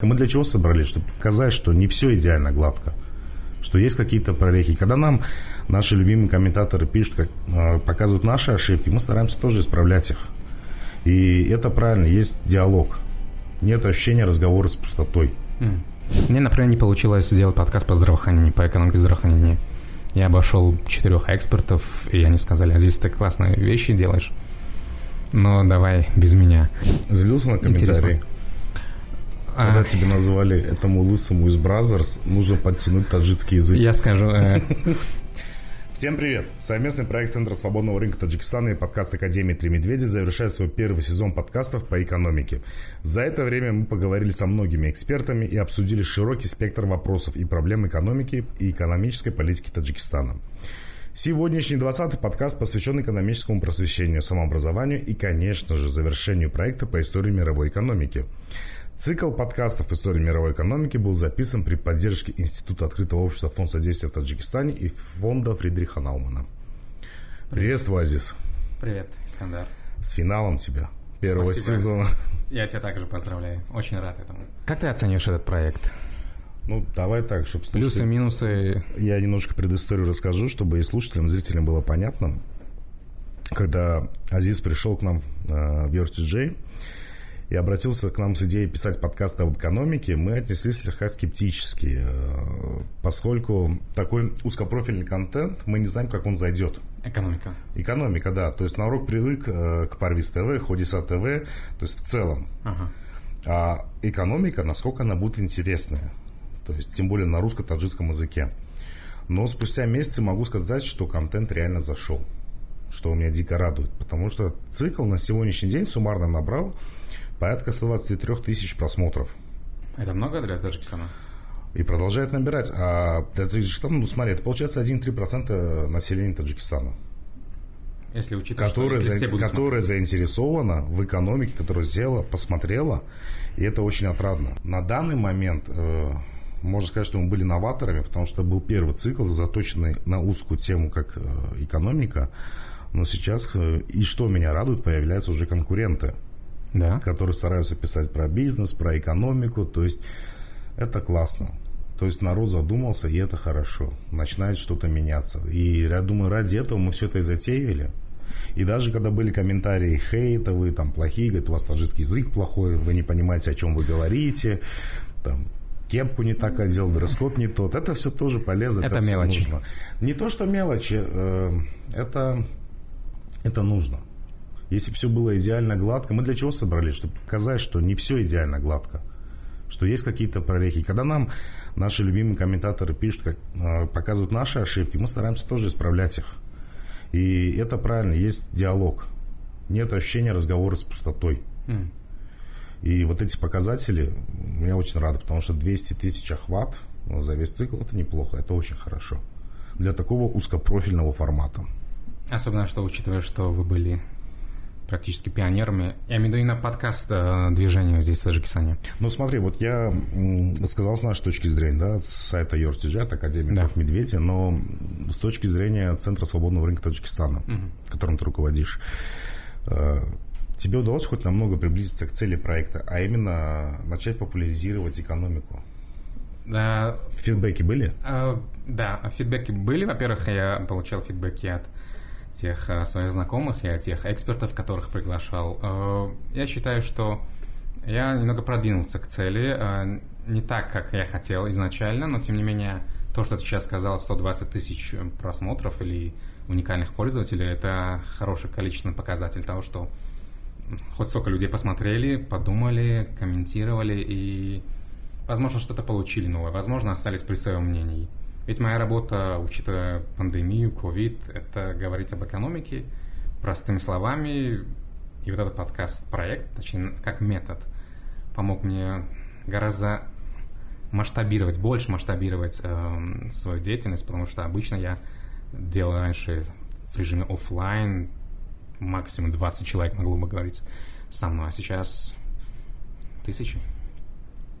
Мы для чего собрались? Чтобы показать, что не все идеально гладко. Что есть какие-то прорехи. Когда нам наши любимые комментаторы пишут, как, э, показывают наши ошибки, мы стараемся тоже исправлять их. И это правильно, есть диалог. Нет ощущения разговора с пустотой. Мне, например, не получилось сделать подкаст по здравоохранению, по экономике здравоохранения. Я обошел четырех экспертов, и они сказали, а здесь ты классные вещи делаешь, но давай без меня. Злился на комментарии? Интересно. Когда тебе называли этому лысому из Brazzers, нужно подтянуть таджикский язык. Я скажу, э, Всем привет! Совместный проект Центра свободного рынка Таджикистана и подкаст Академии «Три медведя» завершает свой первый сезон подкастов по экономике. За это время мы поговорили со многими экспертами и обсудили широкий спектр вопросов и проблем экономики и экономической политики Таджикистана. Сегодняшний 20-й подкаст посвящен экономическому просвещению, самообразованию и, конечно же, завершению проекта по истории мировой экономики. Цикл подкастов истории мировой экономики был записан при поддержке Института открытого общества Фонд содействия в Таджикистане и фонда Фридриха Наумана. Приветствую, Азиз. Привет, Искандар. С финалом тебя первого Спасибо. сезона. Я тебя также поздравляю. Очень рад этому. Как ты оценишь этот проект? Ну, давай так, чтобы Плюсы, минусы. Я немножко предысторию расскажу, чтобы и слушателям, и зрителям было понятно. Когда Азиз пришел к нам э, в URTJ и обратился к нам с идеей писать подкасты об экономике, мы отнеслись слегка скептически, э, поскольку такой узкопрофильный контент, мы не знаем, как он зайдет. Экономика. Экономика, да. То есть народ привык э, к Парвиз ТВ, Ходиса ТВ, то есть в целом. Ага. А экономика, насколько она будет интересная. То есть, тем более на русско-таджикском языке. Но спустя месяцы могу сказать, что контент реально зашел. Что меня дико радует. Потому что цикл на сегодняшний день суммарно набрал порядка 123 тысяч просмотров. Это много для Таджикистана? И продолжает набирать. А для Таджикистана, ну смотри, это получается 1-3% населения Таджикистана. Если учитывать, которая, что если за- которая заинтересована в экономике, которая сделала, посмотрела, и это очень отрадно. На данный момент э, можно сказать, что мы были новаторами, потому что был первый цикл, заточенный на узкую тему, как э, экономика. Но сейчас, э, и что меня радует, появляются уже конкуренты, Да. которые стараются писать про бизнес, про экономику. То есть это классно. То есть народ задумался, и это хорошо. Начинает что-то меняться. И я думаю, ради этого мы все это и затеяли. И даже когда были комментарии хейтовые, там плохие, говорят, у вас таджикский язык плохой, вы не понимаете, о чем вы говорите, там кепку не так одел, дресс-код не тот. Это все тоже полезно. Это всё мелочи. нужно. Не то, что мелочи, э, это, это нужно. Если все было идеально гладко, мы для чего собрались? Чтобы показать, что не все идеально гладко. Что есть какие-то прорехи. Когда нам наши любимые комментаторы пишут, как, э, показывают наши ошибки, мы стараемся тоже исправлять их. И это правильно, есть диалог. Нет ощущения разговора с пустотой. М. И вот эти показатели меня очень рады, потому что 200 тысяч охват ну, за весь цикл это неплохо, это очень хорошо. Для такого узкопрофильного формата. Особенно, что учитывая, что вы были практически пионерами. Я имею в виду именно подкаст э, движению здесь, в Таджикистане. Ну смотри, вот я сказал с нашей точки зрения, да, с сайта от Академии Да. трех медведей, но с точки зрения Центра свободного рынка Таджикистана, которым ты руководишь, э, тебе удалось хоть намного приблизиться к цели проекта, а именно начать популяризировать экономику. Да, Фидбэки были? э, да, фидбэки были. Во-первых, я получал фидбэки от тех э, своих знакомых и от тех экспертов, которых приглашал. Э, я считаю, что я немного продвинулся к цели. э, не так, как я хотел изначально, но тем не менее, то, что ты сейчас сказал, 120 тысяч просмотров или уникальных пользователей, это хороший количественный показатель того, что хоть сколько людей посмотрели, подумали, комментировали и, возможно, что-то получили новое, возможно, остались при своем мнении. Ведь моя работа, учитывая пандемию, ковид, это говорить об экономике простыми словами. И вот этот подкаст-проект, точнее, как метод, помог мне гораздо масштабировать, больше масштабировать эм, свою деятельность, потому что обычно я делал раньше в режиме оффлайн, максимум 20 человек могло бы говорить со мной, а сейчас тысячи.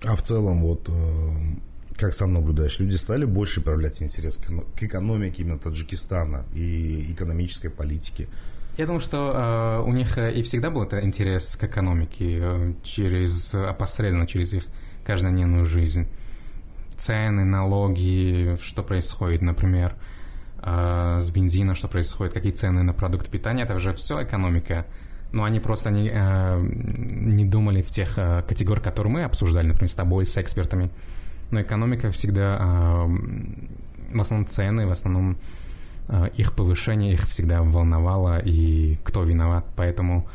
А в целом, вот, э, как сам наблюдаешь, люди стали больше проявлять интерес к экономике именно Таджикистана и экономической политике? Я думаю, что э, у них э, и всегда был это интерес к экономике э, через опосредованно через их каждодневную жизнь. Цены, налоги, что происходит, например, э, с бензина, что происходит, какие цены на продукты питания, это уже все экономика. Но они просто не, э, не думали в тех э, категориях, которые мы обсуждали, например, с тобой, с экспертами. Но экономика всегда, э, в основном цены, в основном э, их повышение их всегда волновало, и кто виноват. Поэтому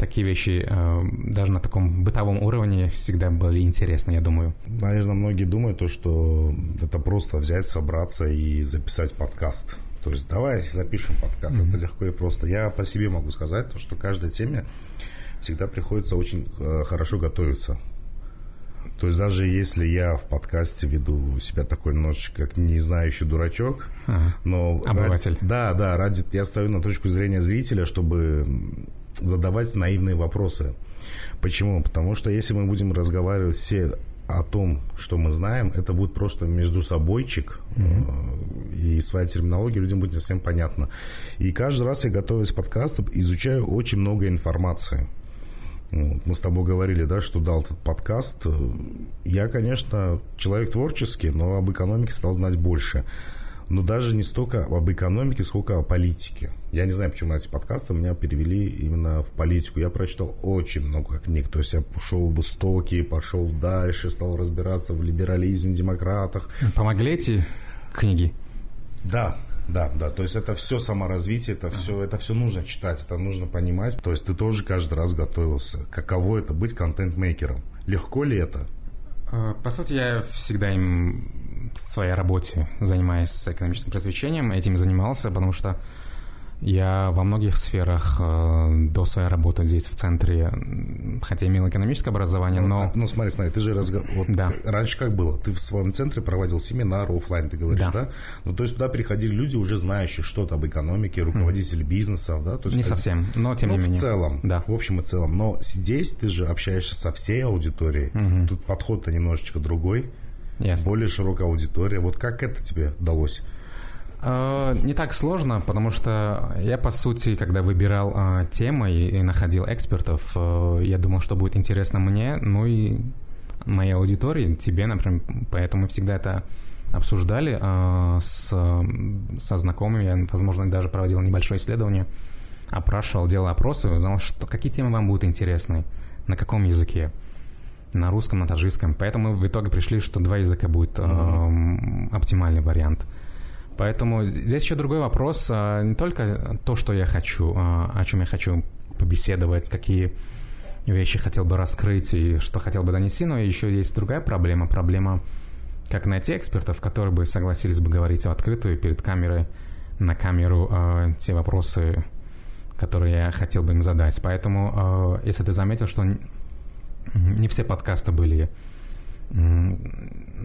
такие вещи э, даже на таком бытовом уровне всегда были интересны, я думаю. Наверное, многие думают, то, что это просто взять, собраться и записать подкаст. То есть давай запишем подкаст, mm-hmm. это легко и просто. Я по себе могу сказать, то, что каждой теме всегда приходится очень э, хорошо готовиться. То есть даже если я в подкасте веду себя такой немножечко как не знающий дурачок, ага. но... Обыватель. Ради, да, да, ради, я ставлю на точку зрения зрителя, чтобы задавать наивные вопросы. Почему? Потому что если мы будем разговаривать все о том, что мы знаем, это будет просто между собойчик, mm-hmm. и своя терминология людям будет совсем понятна. И каждый раз я готовясь к подкасту, изучаю очень много информации. Вот. Мы с тобой говорили, да, что дал этот подкаст. Я, конечно, человек творческий, но об экономике стал знать больше но даже не столько об экономике, сколько о политике. Я не знаю, почему на эти подкасты меня перевели именно в политику. Я прочитал очень много книг. То есть я пошел в истоки, пошел дальше, стал разбираться в либерализме, демократах. Помогли эти книги? Да, да, да, то есть это все саморазвитие, это все, это все нужно читать, это нужно понимать. То есть ты тоже каждый раз готовился. Каково это быть контент-мейкером? Легко ли это? Э, по сути, я всегда им в своей работе, занимаясь экономическим просвещением, этим занимался, потому что я во многих сферах э, до своей работы здесь в центре, хотя имел экономическое образование, ну, но... А, ну, смотри, смотри, ты же разго... вот да. раньше как было? Ты в своем центре проводил семинары офлайн, ты говоришь, да? да? Ну, то есть туда приходили люди, уже знающие что-то об экономике, руководители mm. бизнесов, да? То есть, не совсем, но тем ну, не менее. в целом, да. в общем и целом. Но здесь ты же общаешься со всей аудиторией, mm-hmm. тут подход-то немножечко другой. Ясно. более широкая аудитория. Вот как это тебе удалось? А, не так сложно, потому что я, по сути, когда выбирал э, темы и, находил экспертов, э, я думал, что будет интересно мне, ну и моей аудитории, тебе, например, поэтому всегда это обсуждали э, с, со знакомыми, я, возможно, даже проводил небольшое исследование, опрашивал, делал опросы, узнал, что, какие темы вам будут интересны, на каком языке на русском, на таджикском. Поэтому мы в итоге пришли, что два языка будет mm-hmm. э, оптимальный вариант. Поэтому здесь еще другой вопрос. Э, не только то, что я хочу, э, о чем я хочу побеседовать, какие вещи хотел бы раскрыть и что хотел бы донести, но еще есть другая проблема. Проблема, как найти экспертов, которые бы согласились бы говорить в открытую перед камерой, на камеру э, те вопросы, которые я хотел бы им задать. Поэтому, если ты заметил, что не все подкасты были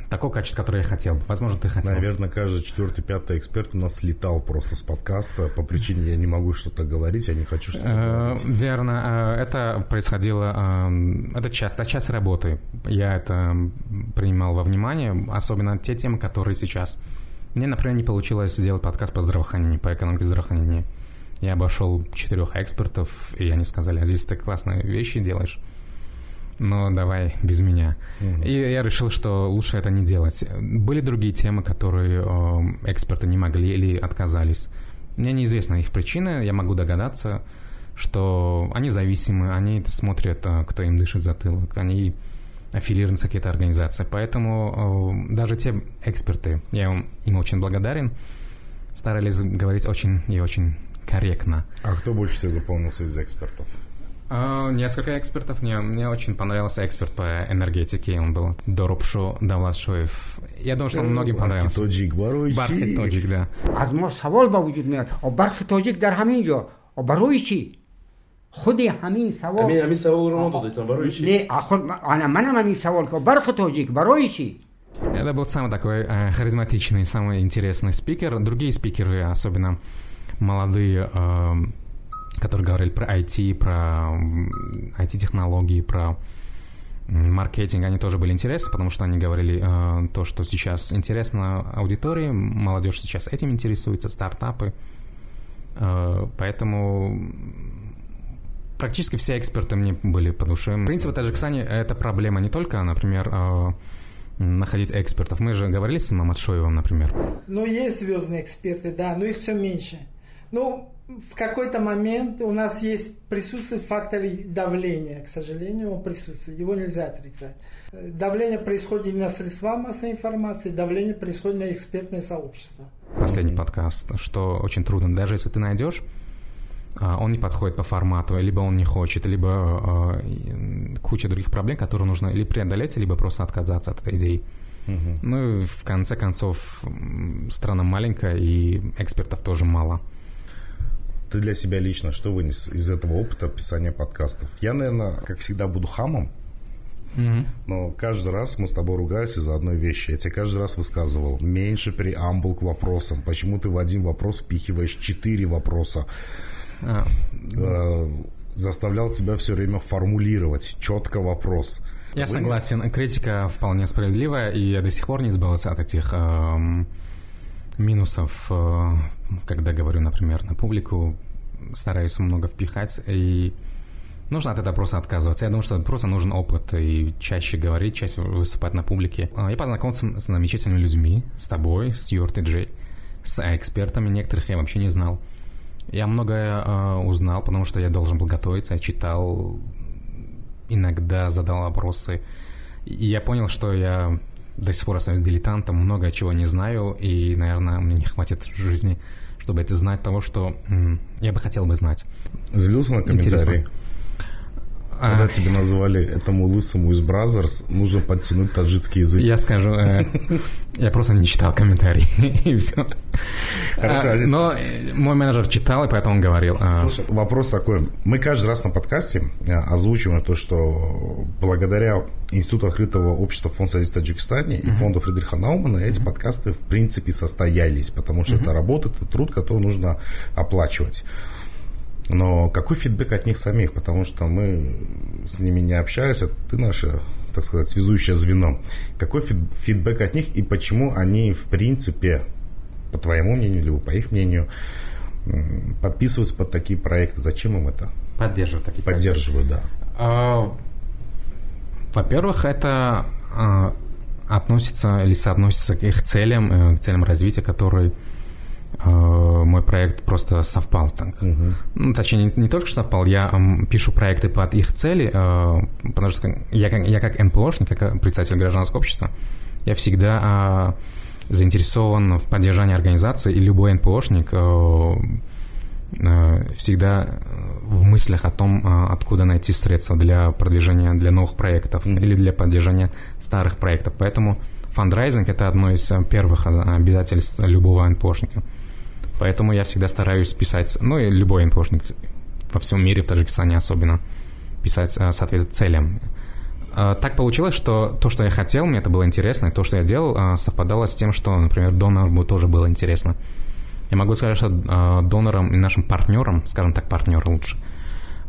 такого качества, которое я хотел. Возможно, ты хотел. Наверное, каждый четвертый, пятый эксперт у нас слетал просто с подкаста по причине я не могу что-то говорить, я не хочу что-то э, говорить. Верно. Э, это происходило... Это часть, это работы. Я это принимал во внимание, особенно те темы, которые сейчас... Мне, например, не получилось сделать подкаст по здравоохранению, по экономике здравоохранения. Я обошел четырех экспертов, и они сказали, а здесь ты классные вещи делаешь но давай без меня. Mm-hmm. И я решил, что лучше это не делать. Были другие темы, которые э, эксперты не могли или отказались. Мне неизвестна их причина, я могу догадаться, что они зависимы, они смотрят, э, кто им дышит затылок, они аффилированы с какие-то организации. Поэтому э, даже те эксперты, я им, им очень благодарен, старались говорить очень и очень корректно. А кто больше всех запомнился из экспертов? Uh, несколько экспертов. Мне, мне очень понравился эксперт по энергетике. Он был Дорупшу Давлашоев. Я думаю, что он многим понравился. Тоджик, Баруйчи. Бархи Тоджик, да. از ما سوال با وجود میاد برخ تاجیک در همین جا برای چی خود همین سوال همین همین سوال رو ما برای چی نه آخر انا منم همین سوال که برخ تاجیک برای چی Это был самый такой э, харизматичный, самый интересный спикер. Другие спикеры, особенно молодые э, которые говорили про IT, про IT-технологии, про маркетинг, они тоже были интересны, потому что они говорили э, то, что сейчас интересно аудитории, молодежь сейчас этим интересуется, стартапы. Э, поэтому практически все эксперты мне были по душе. В принципе, в Таджикистане это проблема не только, например, э, находить экспертов. Мы же говорили с Мамадшоевым, например. Ну, есть звездные эксперты, да, но их все меньше. Ну, в какой-то момент у нас есть присутствует фактор давления, к сожалению, он присутствует, его нельзя отрицать. Давление происходит не на средства массовой информации, давление происходит на экспертное сообщество. Последний подкаст, что очень трудно, даже если ты найдешь а, он не подходит по формату, либо он не хочет, либо э, куча других проблем, которые нужно либо преодолеть, либо просто отказаться от этой идеи. Угу. Ну и в конце концов страна маленькая и экспертов тоже мало. Ты для себя лично что вынес из этого опыта писания подкастов? Я, наверное, как всегда, буду хамом. Угу. Но каждый раз мы с тобой ругались из-за одной вещи. Я тебе каждый раз высказывал. Меньше преамбул к вопросам. Почему ты в один вопрос впихиваешь четыре вопроса? А. Э, заставлял тебя все время формулировать четко вопрос. Я Вынес? согласен. Критика вполне справедливая, и я до сих пор не избавился от этих э, минусов, э, когда говорю, например, на публику, стараюсь много впихать, и нужно от этого просто отказываться. Я думаю, что просто нужен опыт и чаще говорить, чаще выступать на публике. А, я познакомился с замечательными людьми, с тобой, с Джей, с экспертами, некоторых я вообще не знал. Я многое э, узнал, потому что я должен был готовиться, я читал, иногда задал вопросы. И я понял, что я до сих пор остаюсь дилетантом, много чего не знаю, и, наверное, мне не хватит жизни, чтобы это знать того, что я бы хотел бы знать. Злился на комментарии? Интересно. Когда тебе называли этому лысому из Brazzers, нужно подтянуть таджикский язык. Я скажу, э, я просто не читал комментарий, и все. Хорошо, а. Но э, мой менеджер читал, и поэтому он говорил. А... Слушай, вопрос такой. Мы каждый раз на подкасте э, озвучиваем то, что благодаря Институту открытого общества Фонд содействия Таджикистане и фонду Фридриха Наумана эти подкасты в принципе состоялись, потому что это работа, это труд, который нужно оплачивать. Но какой фидбэк от них самих? Потому что мы с ними не общались, а ты наше, так сказать, связующее звено. Какой фидбэк от них и почему они, в принципе, по твоему мнению, или по их мнению, подписываются под такие проекты? Зачем им это? Поддерживают такие Поддерживают, проекты. да. А, во-первых, это а, относится или соотносится к их целям, э, к целям развития, которые мой проект просто совпал так. Угу. Ну, точнее, не, не только что совпал, я um, пишу проекты под их цели, uh, потому что я, я как НПОшник, как представитель гражданского общества, я всегда uh, заинтересован в поддержании организации, и любой НПОшник uh, uh, всегда в мыслях о том, uh, откуда найти средства для продвижения для новых проектов mm или для поддержания старых проектов. Поэтому фандрайзинг – это одно из первых обязательств любого НПОшника. Поэтому я всегда стараюсь писать, ну и любой НПОшник во всем мире, в Таджикистане особенно, писать э, соответственно целям. Э, так получилось, что то, что я хотел, мне это было интересно, и то, что я делал, э, совпадало с тем, что, например, донору тоже было интересно. Я могу сказать, что донорам и нашим партнерам, скажем так, партнер лучше,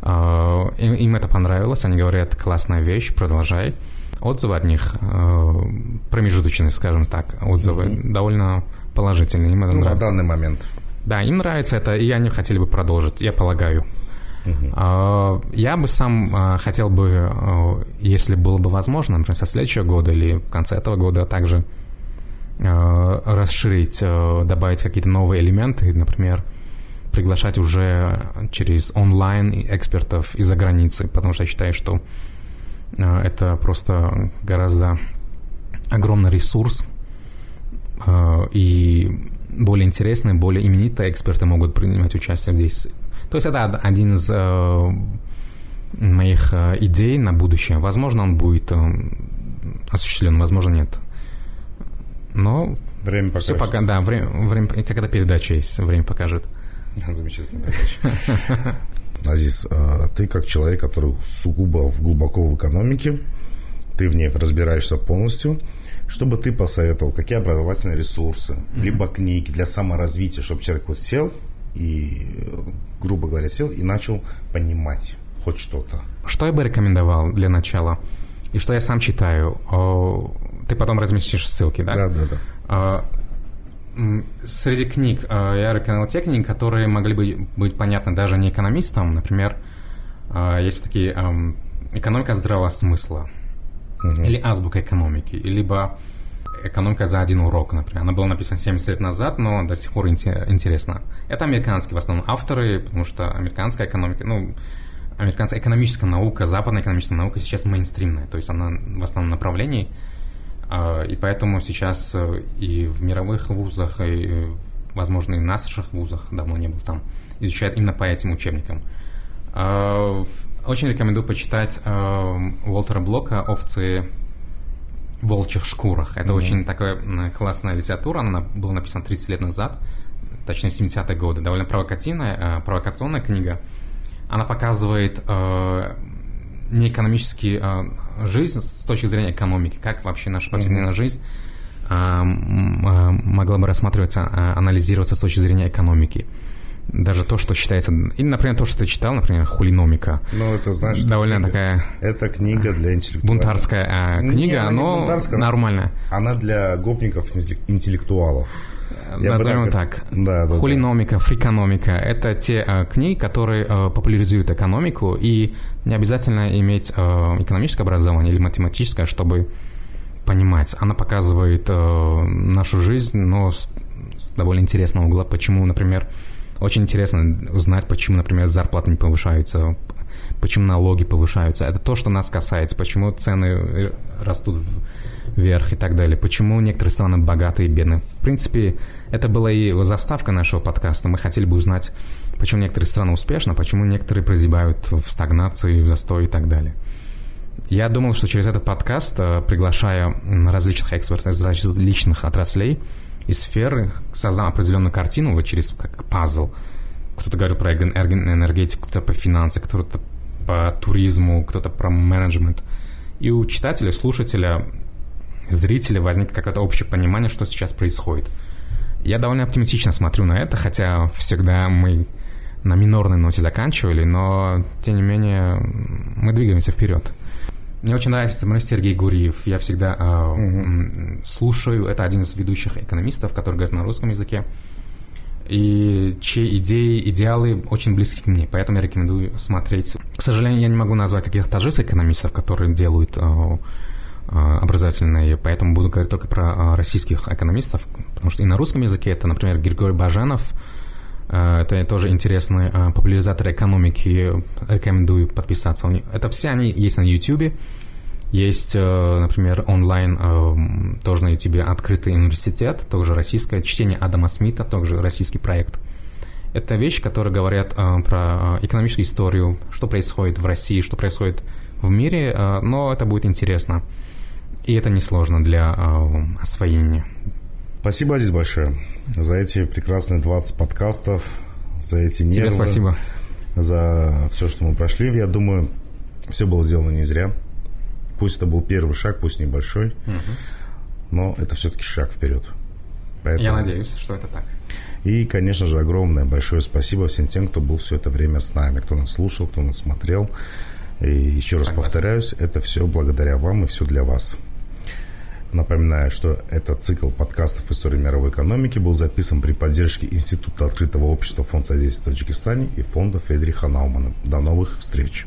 им это понравилось, они говорят, классная вещь, продолжай. Отзывы от них промежуточные, скажем так, отзывы mm-hmm. довольно положительные. Им это ну, нравится. на данный момент. Да, им нравится это, и они хотели бы продолжить, я полагаю. Uh-huh. Я бы сам а, хотел бы, а, если было бы возможно, например, со следующего года или в конце этого года также расширить, добавить какие-то новые элементы, например, приглашать уже через онлайн экспертов из-за границы, потому что я считаю, что это просто гораздо огромный ресурс, Э, и более интересные, более именитые эксперты могут принимать участие здесь. То есть это один из э, моих э, идей на будущее. Возможно, он будет осуществлен, возможно, нет. Но время покажет. Все пока, да, время, время, как эта передача есть, время покажет. Замечательная передача. Азиз, ты как человек, который сугубо глубоко в экономике, ты в ней разбираешься полностью. Что бы ты посоветовал? Какие образовательные ресурсы? Mm-hmm. Либо книги для саморазвития, чтобы человек вот сел и, грубо говоря, сел и начал понимать хоть что-то. Что я бы рекомендовал для начала? И что я сам читаю? Ты потом разместишь ссылки, да? Да, да, да. Среди книг я рекомендовал те книги, которые могли бы быть понятны даже не экономистам. Например, А, есть такие экономика здравого смысла угу. или азбука экономики, либо экономика за один урок, например. Она была написана 70 лет назад, но до сих пор интересна. Это американские в основном авторы, потому что американская экономика, ну, американская экономическая наука, западная экономическая наука сейчас мейнстримная, то есть она в основном направлении, и поэтому сейчас э, и в мировых вузах, и, возможно, и в наших вузах, давно не был там, изучают именно по этим учебникам. А, очень рекомендую почитать э, Уолтера Блока «Овцы в волчьих шкурах». Это mm-hmm. очень такая классная литература, она была написана 30 лет назад, точнее 70-е годы, довольно провокативная, э, провокационная книга. Она показывает э, не экономический э, жизнь с точки зрения экономики, как вообще наша повседневная mm-hmm. жизнь э, могла бы рассматриваться, э, анализироваться с точки зрения экономики даже то, что считается... Или, например, то, что ты читал, например, «Хулиномика». Ну, это, знаешь... Довольно книга. такая... Это книга для интеллектуалов. Бунтарская а, книга, не, она но бунтарская, нормальная. Она для гопников, интеллектуалов. Я Назовем так. Да, да, Хулиномика, да. фрикономика – это те э, книги, которые э, популяризуют экономику, и не обязательно иметь э, экономическое образование или математическое, чтобы понимать. Она показывает э, нашу жизнь, но с, с довольно интересного угла, почему, например, очень интересно узнать, почему, например, зарплаты не повышаются, почему налоги повышаются. Это то, что нас касается, почему цены растут вверх и так далее, почему некоторые страны богатые и бедные. В принципе, это была и заставка нашего подкаста. Мы хотели бы узнать, почему некоторые страны успешны, почему некоторые прозябают в стагнации, в застой и так далее. Я думал, что через этот подкаст, э, приглашая различных экспертов из различных отраслей, и сферы, создам определенную картину вот через как пазл. Кто-то говорил про энергетику, кто-то по финансы, кто-то по туризму, кто-то про менеджмент. И у читателя, слушателя, зрителя возникнет какое-то общее понимание, что сейчас происходит. Я довольно оптимистично смотрю на это, хотя всегда мы на минорной ноте заканчивали, но тем не менее мы двигаемся вперед. Мне очень нравится, например, Сергей Гуриев. Я всегда э, слушаю. Это один из ведущих экономистов, который говорит на русском языке. И чьи идеи, идеалы очень близки к мне. Поэтому я рекомендую смотреть. К сожалению, я не могу назвать каких-то таджикских экономистов, которые делают э, э, образовательные, поэтому буду говорить только про э, российских экономистов, потому что и на русском языке это, например, Григорий Бажанов, это тоже интересный популяризатор экономики. Рекомендую подписаться. Это все они есть на YouTube. Есть, э, например, онлайн, тоже на YouTube открытый университет, тоже российское, чтение Адама Смита, тоже российский проект. Это вещи, которые говорят про экономическую историю, что происходит в России, что происходит в мире, но это будет интересно. И это несложно для освоения. Спасибо, Азиз, большое за эти прекрасные 20 подкастов, за эти нервы. Тебе спасибо. За все, что мы прошли. Я думаю, все было сделано не зря. Пусть это был первый шаг, пусть небольшой, угу. но это все-таки шаг вперед. Поэтому... Я надеюсь, что это так. И, конечно же, огромное большое спасибо всем тем, кто был все это время с нами, кто нас слушал, кто нас смотрел. И еще Согласен. раз повторяюсь, это все благодаря вам и все для вас. Напоминаю, что этот цикл подкастов истории мировой экономики был записан при поддержке Института открытого общества Фонд содействия Таджикистане и Фонда Федриха Наумана. До новых встреч!